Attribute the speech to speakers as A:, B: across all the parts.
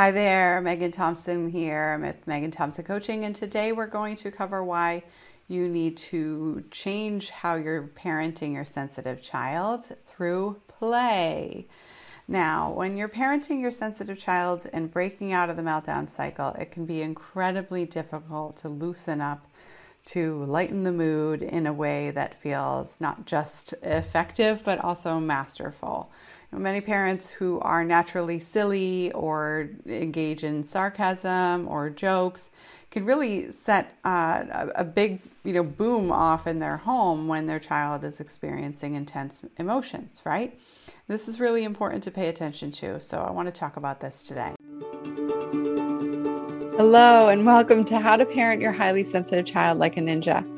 A: Hi there, Megghan Thompson here. I'm with Megghan Thompson Coaching, and today we're going to cover why you need to change how you're parenting your sensitive child through play. Now, when you're parenting your sensitive child and breaking out of the meltdown cycle, it can be incredibly difficult to loosen up, to lighten the mood in a way that feels not just effective but also masterful. Many parents who are naturally silly or engage in sarcasm or jokes can really set uh, a, big you know boom off in their home when their child is experiencing intense emotions right? This is really important to pay attention to so i want to talk about this today. Hello and welcome to how to parent your highly sensitive child like a ninja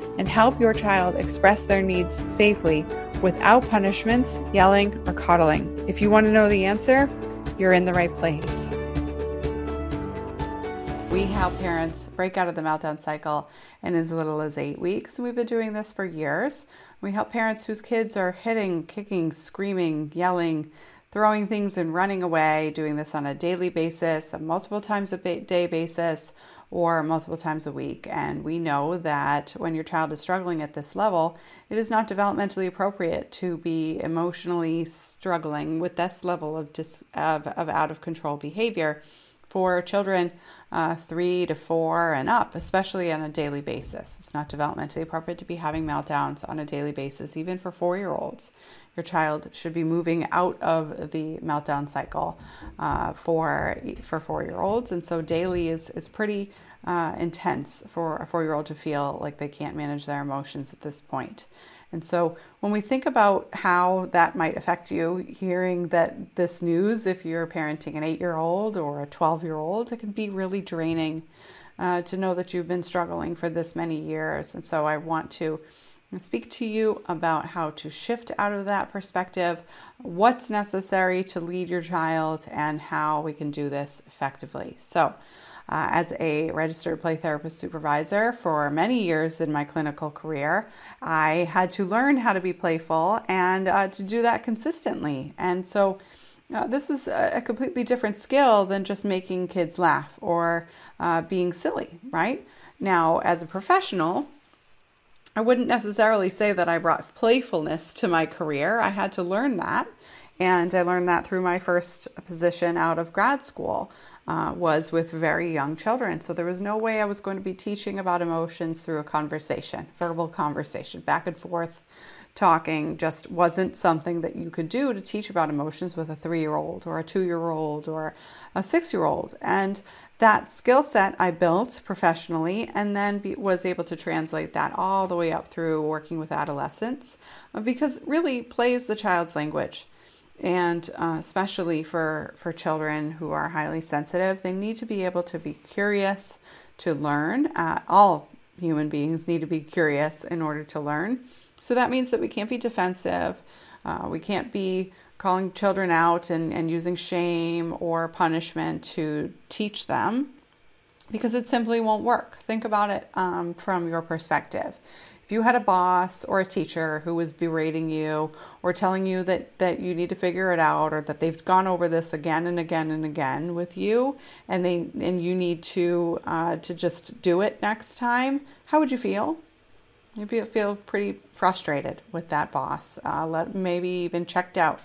A: and help your child express their needs safely without punishments, yelling, or coddling. If you want to know the answer, you're in the right place. We help parents break out of the meltdown cycle in as little as eight weeks. We've been doing this for years. We help parents whose kids are hitting, kicking, screaming, yelling, throwing things, and running away, doing this on a daily basis, a multiple times a day basis, or multiple times a week. And we know that when your child is struggling at this level, it is not developmentally appropriate to be emotionally struggling with this level of, dis, of, of out of control behavior for children uh, three to four and up, especially on a daily basis. It's not developmentally appropriate to be having meltdowns on a daily basis, even for four year olds. Your child should be moving out of the meltdown cycle uh, for for four year olds, and so daily is is pretty uh, intense for a four year old to feel like they can't manage their emotions at this point. And so, when we think about how that might affect you, hearing that this news, if you're parenting an eight year old or a 12 year old, it can be really draining uh, to know that you've been struggling for this many years. And so, I want to speak to you about how to shift out of that perspective, what's necessary to lead your child, and how we can do this effectively. So, uh, as a registered play therapist supervisor for many years in my clinical career, I had to learn how to be playful and uh, to do that consistently. And so, uh, this is a completely different skill than just making kids laugh or uh, being silly, right? Now, as a professional, I wouldn't necessarily say that I brought playfulness to my career. I had to learn that. And I learned that through my first position out of grad school uh, was with very young children. So there was no way I was going to be teaching about emotions through a conversation, verbal conversation, back and forth talking just wasn't something that you could do to teach about emotions with a three year old or a two year old or a six year old. And that skill set I built professionally and then be, was able to translate that all the way up through working with adolescents uh, because really play is the child's language. And uh, especially for for children who are highly sensitive they need to be able to be curious to learn uh, all human beings need to be curious in order to learn. So that means that we can't be defensive uh, we can't be calling children out and, and using shame or punishment to teach them because it simply won't work. Think about it um, from your perspective. If you had a boss or a teacher who was berating you or telling you that, that you need to figure it out or that they've gone over this again and again and again with you and they and you need to uh, to just do it next time, how would you feel? You'd feel pretty frustrated with that boss, uh, let, maybe even checked out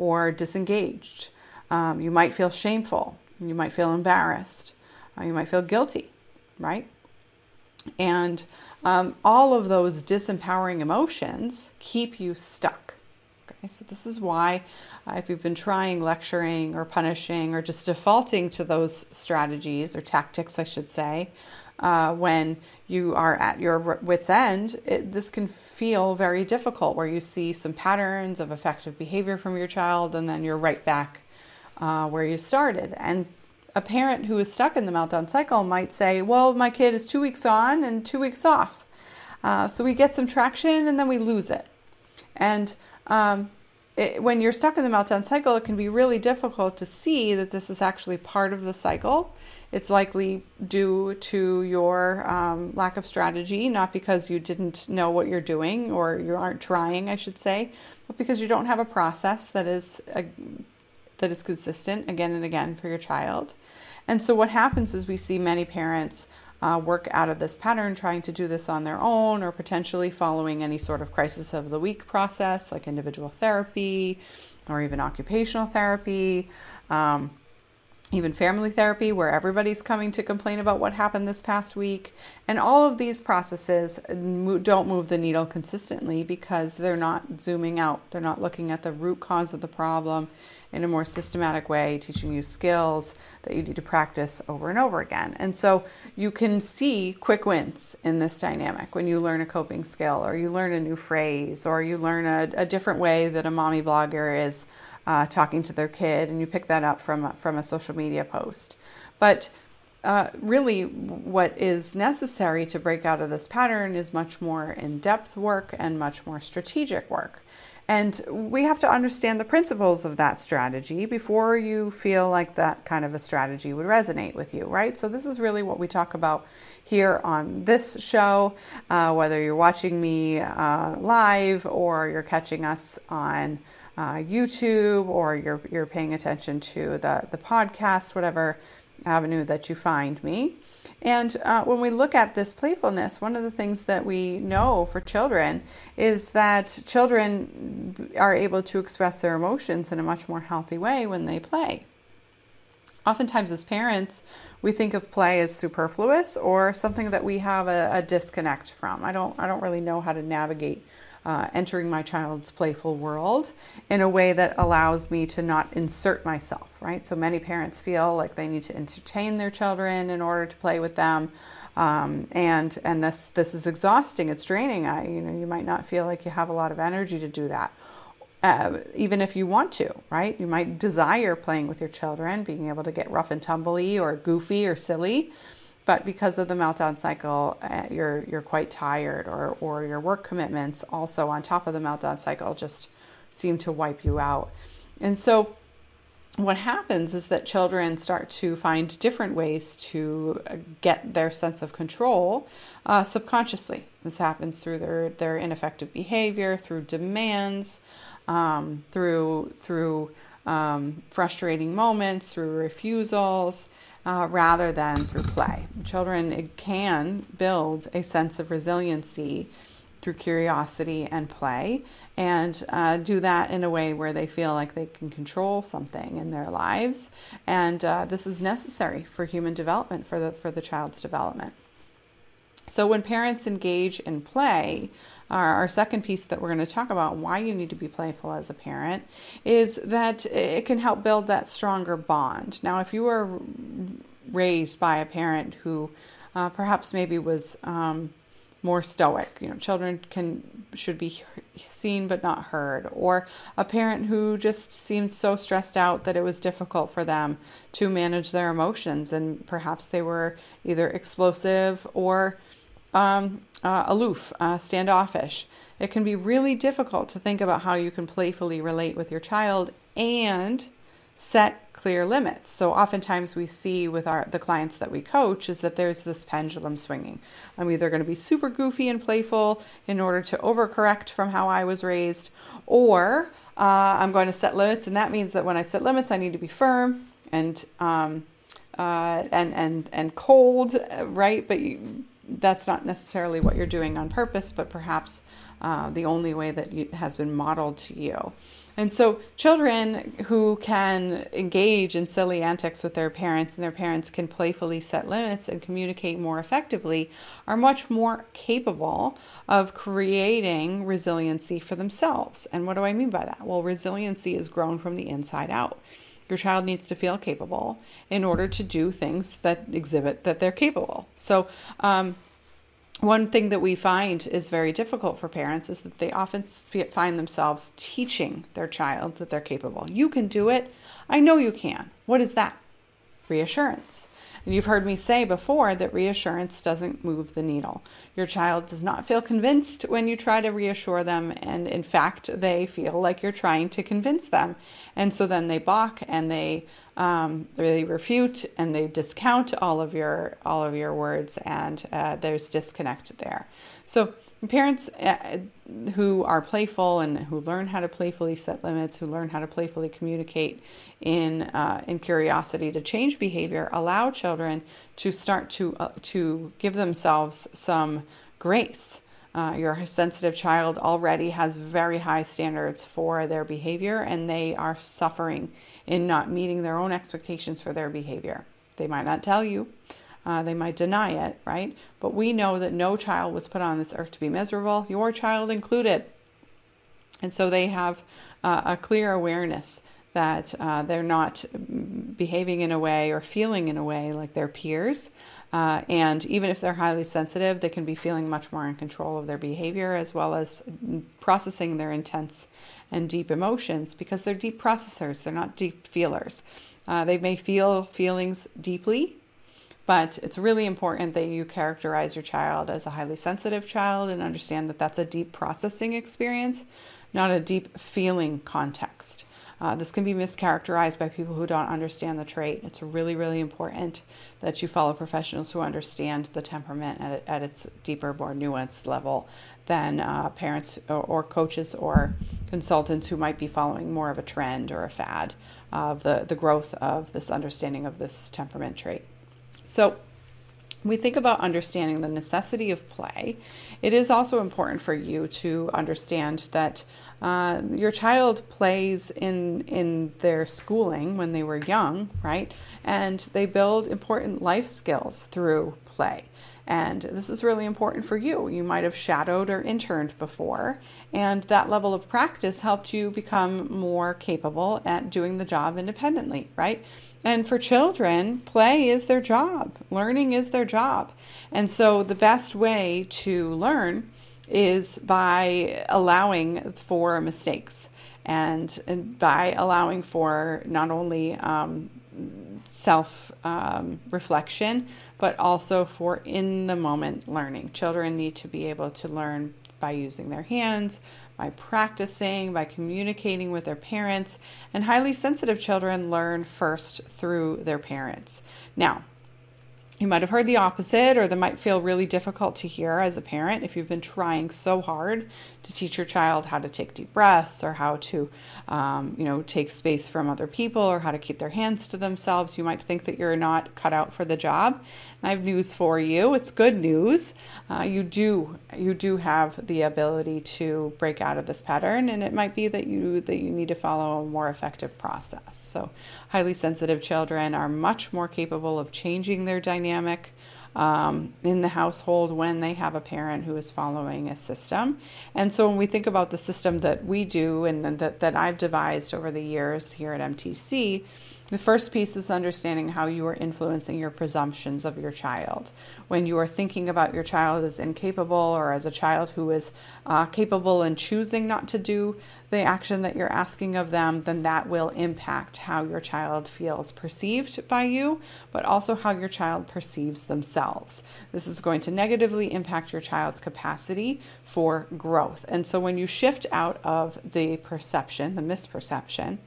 A: or disengaged. Um, you might feel shameful. You might feel embarrassed. Uh, you might feel guilty, right? And um, all of those disempowering emotions keep you stuck. Okay, so this is why uh, if you've been trying lecturing or punishing or just defaulting to those strategies or tactics, I should say, uh, when you are at your wits' end, it, this can feel very difficult where you see some patterns of effective behavior from your child and then you're right back uh, where you started. And a parent who is stuck in the meltdown cycle might say, Well, my kid is two weeks on and two weeks off. Uh, so we get some traction and then we lose it. And um, it, when you're stuck in the meltdown cycle, it can be really difficult to see that this is actually part of the cycle. It's likely due to your um, lack of strategy, not because you didn't know what you're doing or you aren't trying, I should say, but because you don't have a process that is a, that is consistent again and again for your child. And so what happens is we see many parents uh, work out of this pattern, trying to do this on their own or potentially following any sort of crisis of the week process like individual therapy or even occupational therapy. Um, even family therapy, where everybody's coming to complain about what happened this past week. And all of these processes don't move the needle consistently because they're not zooming out. They're not looking at the root cause of the problem in a more systematic way, teaching you skills that you need to practice over and over again. And so you can see quick wins in this dynamic when you learn a coping skill, or you learn a new phrase, or you learn a, a different way that a mommy blogger is uh, talking to their kid, and you pick that up from a, from a social media post. But uh, really, what is necessary to break out of this pattern is much more in depth work and much more strategic work. And we have to understand the principles of that strategy before you feel like that kind of a strategy would resonate with you, right? So, this is really what we talk about here on this show, uh, whether you're watching me uh, live or you're catching us on uh, YouTube or you're, you're paying attention to the, the podcast, whatever avenue that you find me. And uh, when we look at this playfulness, one of the things that we know for children is that children are able to express their emotions in a much more healthy way when they play. Oftentimes, as parents, we think of play as superfluous or something that we have a, a disconnect from. I don't, I don't really know how to navigate uh, entering my child's playful world in a way that allows me to not insert myself, right? So many parents feel like they need to entertain their children in order to play with them. Um, and and this this is exhausting. It's draining. I you know you might not feel like you have a lot of energy to do that, uh, even if you want to, right? You might desire playing with your children, being able to get rough and tumbly or goofy or silly, but because of the meltdown cycle, uh, you're you're quite tired, or or your work commitments also on top of the meltdown cycle just seem to wipe you out. And so, what happens is that children start to find different ways to uh, get their sense of control uh, subconsciously. This happens through their their ineffective behavior, through demands, um, through through um, frustrating moments, through refusals uh, rather than through play. Children can build a sense of resiliency through curiosity and play and uh, do that in a way where they feel like they can control something in their lives and uh, this is necessary for human development for the for the child's development so when parents engage in play our, our second piece that we're going to talk about why you need to be playful as a parent is that it can help build that stronger bond now if you were raised by a parent who uh, perhaps maybe was um, more stoic. You know, children can should be seen but not heard, or a parent who just seemed so stressed out that it was difficult for them to manage their emotions, and perhaps they were either explosive or um, uh, aloof, uh, standoffish. It can be really difficult to think about how you can playfully relate with your child and set clear limits. So oftentimes we see with our the clients that we coach is that there's this pendulum swinging. I'm either going to be super goofy and playful in order to overcorrect from how I was raised, or uh, I'm going to set limits, and that means that when I set limits, I need to be firm and um, uh, and and and cold, right? But you, that's not necessarily what you're doing on purpose, but perhaps uh, the only way that you, has been modeled to you. And so, children who can engage in silly antics with their parents and their parents can playfully set limits and communicate more effectively are much more capable of creating resiliency for themselves. And what do I mean by that? Well, resiliency is grown from the inside out. Your child needs to feel capable in order to do things that exhibit that they're capable. So, um, one thing that we find is very difficult for parents is that they often find themselves teaching their child that they're capable. You can do it. I know you can. What is that? reassurance. And you've heard me say before that reassurance doesn't move the needle. Your child does not feel convinced when you try to reassure them, and in fact, they feel like you're trying to convince them. And so then they balk and they um, they refute and they discount all of your all of your words, and uh, there's disconnect there. So parents uh, who are playful and who learn how to playfully set limits, who learn how to playfully communicate in uh, in curiosity to change behavior, allow children to start to uh, to give themselves some grace. Uh, your sensitive child already has very high standards for their behavior, and they are suffering in not meeting their own expectations for their behavior. They might not tell you, uh, they might deny it, right? But we know that no child was put on this earth to be miserable, your child included. And so they have uh, a clear awareness that uh, they're not behaving in a way or feeling in a way like their peers. Uh, and even if they're highly sensitive, they can be feeling much more in control of their behavior as well as processing their intense and deep emotions because they're deep processors, they're not deep feelers. Uh, they may feel feelings deeply, but it's really important that you characterize your child as a highly sensitive child and understand that that's a deep processing experience, not a deep feeling context. Uh, this can be mischaracterized by people who don't understand the trait. It's really, really important that you follow professionals who understand the temperament at, at its deeper, more nuanced level than uh, parents or, or, coaches or consultants who might be following more of a trend or a fad of the, the growth of this understanding of this temperament trait. So, we think about understanding the necessity of play. It is also important for you to understand that uh, your child plays in in their schooling when they were young, right? And they build important life skills through play. And this is really important for you. You might have shadowed or interned before, and that level of practice helped you become more capable at doing the job independently, right? And for children, play is their job, learning is their job. And so the best way to learn is by allowing for mistakes and, and by allowing for not only um, self um, reflection, but also for in the moment learning. Children need to be able to learn by using their hands, by practicing, by communicating with their parents, and highly sensitive children learn first through their parents. Now, you might have heard the opposite, or that might feel really difficult to hear as a parent if you've been trying so hard to teach your child how to take deep breaths or how to, um, you know, take space from other people or how to keep their hands to themselves. You might think that you're not cut out for the job. I have news for you. It's good news. Uh, you do you do have the ability to break out of this pattern, and it might be that you that you need to follow a more effective process. So, highly sensitive children are much more capable of changing their dynamic um, in the household when they have a parent who is following a system. And so when we think about the system that we do and that, that I've devised over the years here at MTC, the first piece is understanding how you are influencing your presumptions of your child. When you are thinking about your child as incapable or as a child who is uh, capable and choosing not to do the action that you're asking of them, then that will impact how your child feels perceived by you, but also how your child perceives themselves. This is going to negatively impact your child's capacity for growth. And so when you shift out of the perception, the misperception,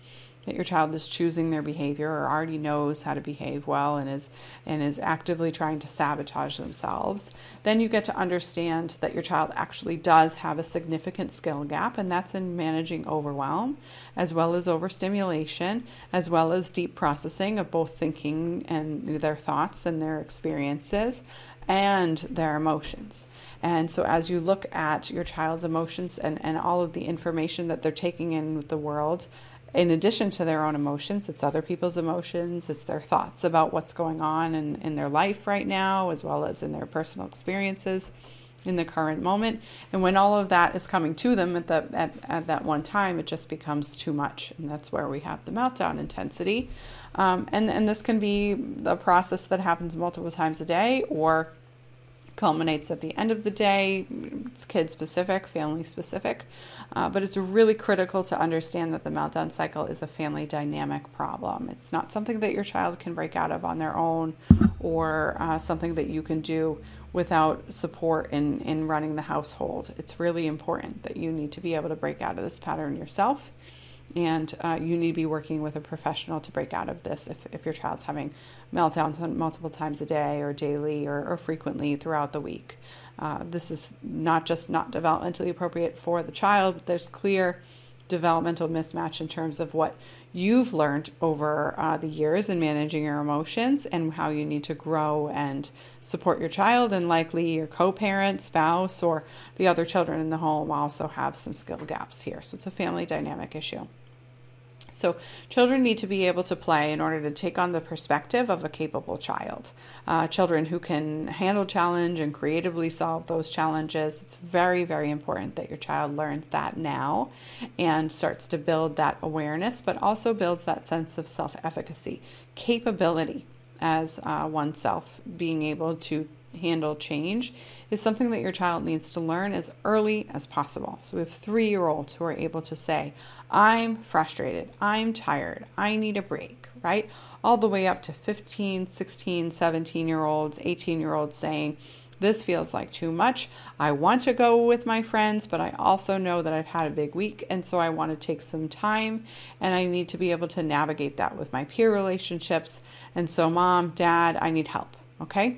A: that your child is choosing their behavior or already knows how to behave well and is and is actively trying to sabotage themselves then you get to understand that your child actually does have a significant skill gap and that's in managing overwhelm as well as overstimulation as well as deep processing of both thinking and their thoughts and their experiences and their emotions. And so, as you look at your child's emotions and, and all of the information that they're taking in with the world, in addition to their own emotions, it's other people's emotions, it's their thoughts about what's going on in, in their life right now, as well as in their personal experiences in the current moment. And when all of that is coming to them at, the, at, at that one time, it just becomes too much. And that's where we have the meltdown intensity. Um, and, and this can be a process that happens multiple times a day or culminates at the end of the day. It's kid specific, family specific, uh, but it's really critical to understand that the meltdown cycle is a family dynamic problem. It's not something that your child can break out of on their own or uh, something that you can do without support in, in running the household. It's really important that you need to be able to break out of this pattern yourself and uh, you need to be working with a professional to break out of this if, if your child's having meltdowns multiple times a day or daily or, or frequently throughout the week. Uh, this is not just not developmentally appropriate for the child, but there's clear developmental mismatch in terms of what you've learned over uh, the years in managing your emotions and how you need to grow and support your child and likely your co-parent spouse or the other children in the home also have some skill gaps here so it's a family dynamic issue so, children need to be able to play in order to take on the perspective of a capable child. Uh, children who can handle challenge and creatively solve those challenges. It's very, very important that your child learns that now and starts to build that awareness, but also builds that sense of self efficacy, capability as uh, oneself, being able to handle change is something that your child needs to learn as early as possible. So we have three year olds who are able to say, I'm frustrated, I'm tired, I need a break, right? All the way up to 15, 16, 17 year olds, 18 year olds saying, this feels like too much. I want to go with my friends, but I also know that I've had a big week, and so I want to take some time and I need to be able to navigate that with my peer relationships. And so, mom, dad, I need help. Okay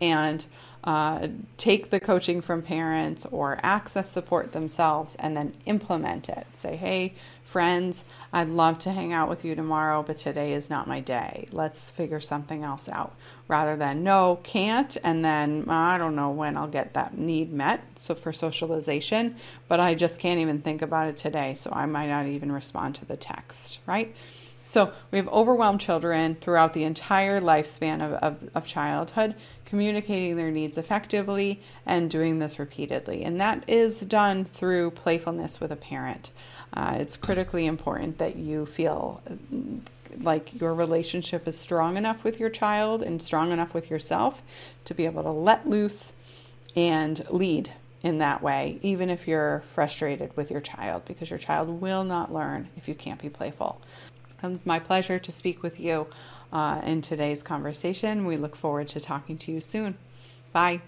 A: and uh, take the coaching from parents or access support themselves and then implement it. Say, hey, friends, I'd love to hang out with you tomorrow, but today is not my day. Let's figure something else out. Rather than, no, can't, and then I don't know when I'll get that need met. So for socialization, but I just can't even think about it today, so I might not even respond to the text, right? So we have overwhelmed children throughout the entire lifespan of, of, of, childhood, communicating their needs effectively and doing this repeatedly. And that is done through playfulness with a parent. Uh, it's critically important that you feel like your relationship is strong enough with your child and strong enough with yourself to be able to let loose and lead in that way, even if you're frustrated with your child, because your child will not learn if you can't be playful. It's my pleasure to speak with you uh, in today's conversation. We look forward to talking to you soon. Bye.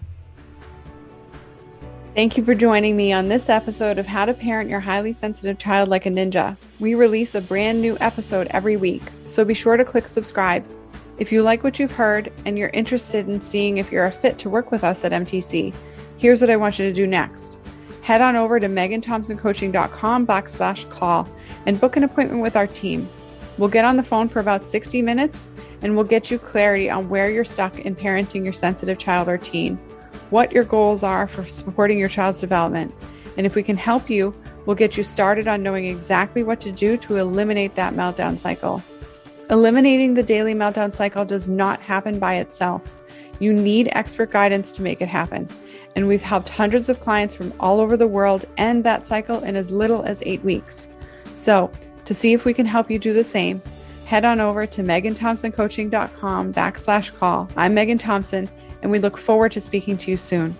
A: Thank you for joining me on this episode of How to Parent Your Highly Sensitive Child Like a Ninja. We release a brand new episode every week, so be sure to click subscribe. If you like what you've heard and you're interested in seeing if you're a fit to work with us at MTC, here's what I want you to do next. Head on over to megghanthompsoncoaching.com backslash call and book an appointment with our team. We'll get on the phone for about 60 minutes and we'll get you clarity on where you're stuck in parenting your sensitive child or teen, what your goals are for supporting your child's development. And if we can help you, we'll get you started on knowing exactly what to do to eliminate that meltdown cycle. Eliminating the daily meltdown cycle does not happen by itself. You need expert guidance to make it happen. And we've helped hundreds of clients from all over the world end that cycle in as little as eight weeks. So, to see if we can help you do the same, head on over to megghanthompsoncoaching.com backslash call. I'm Megghan Thompson, and we look forward to speaking to you soon.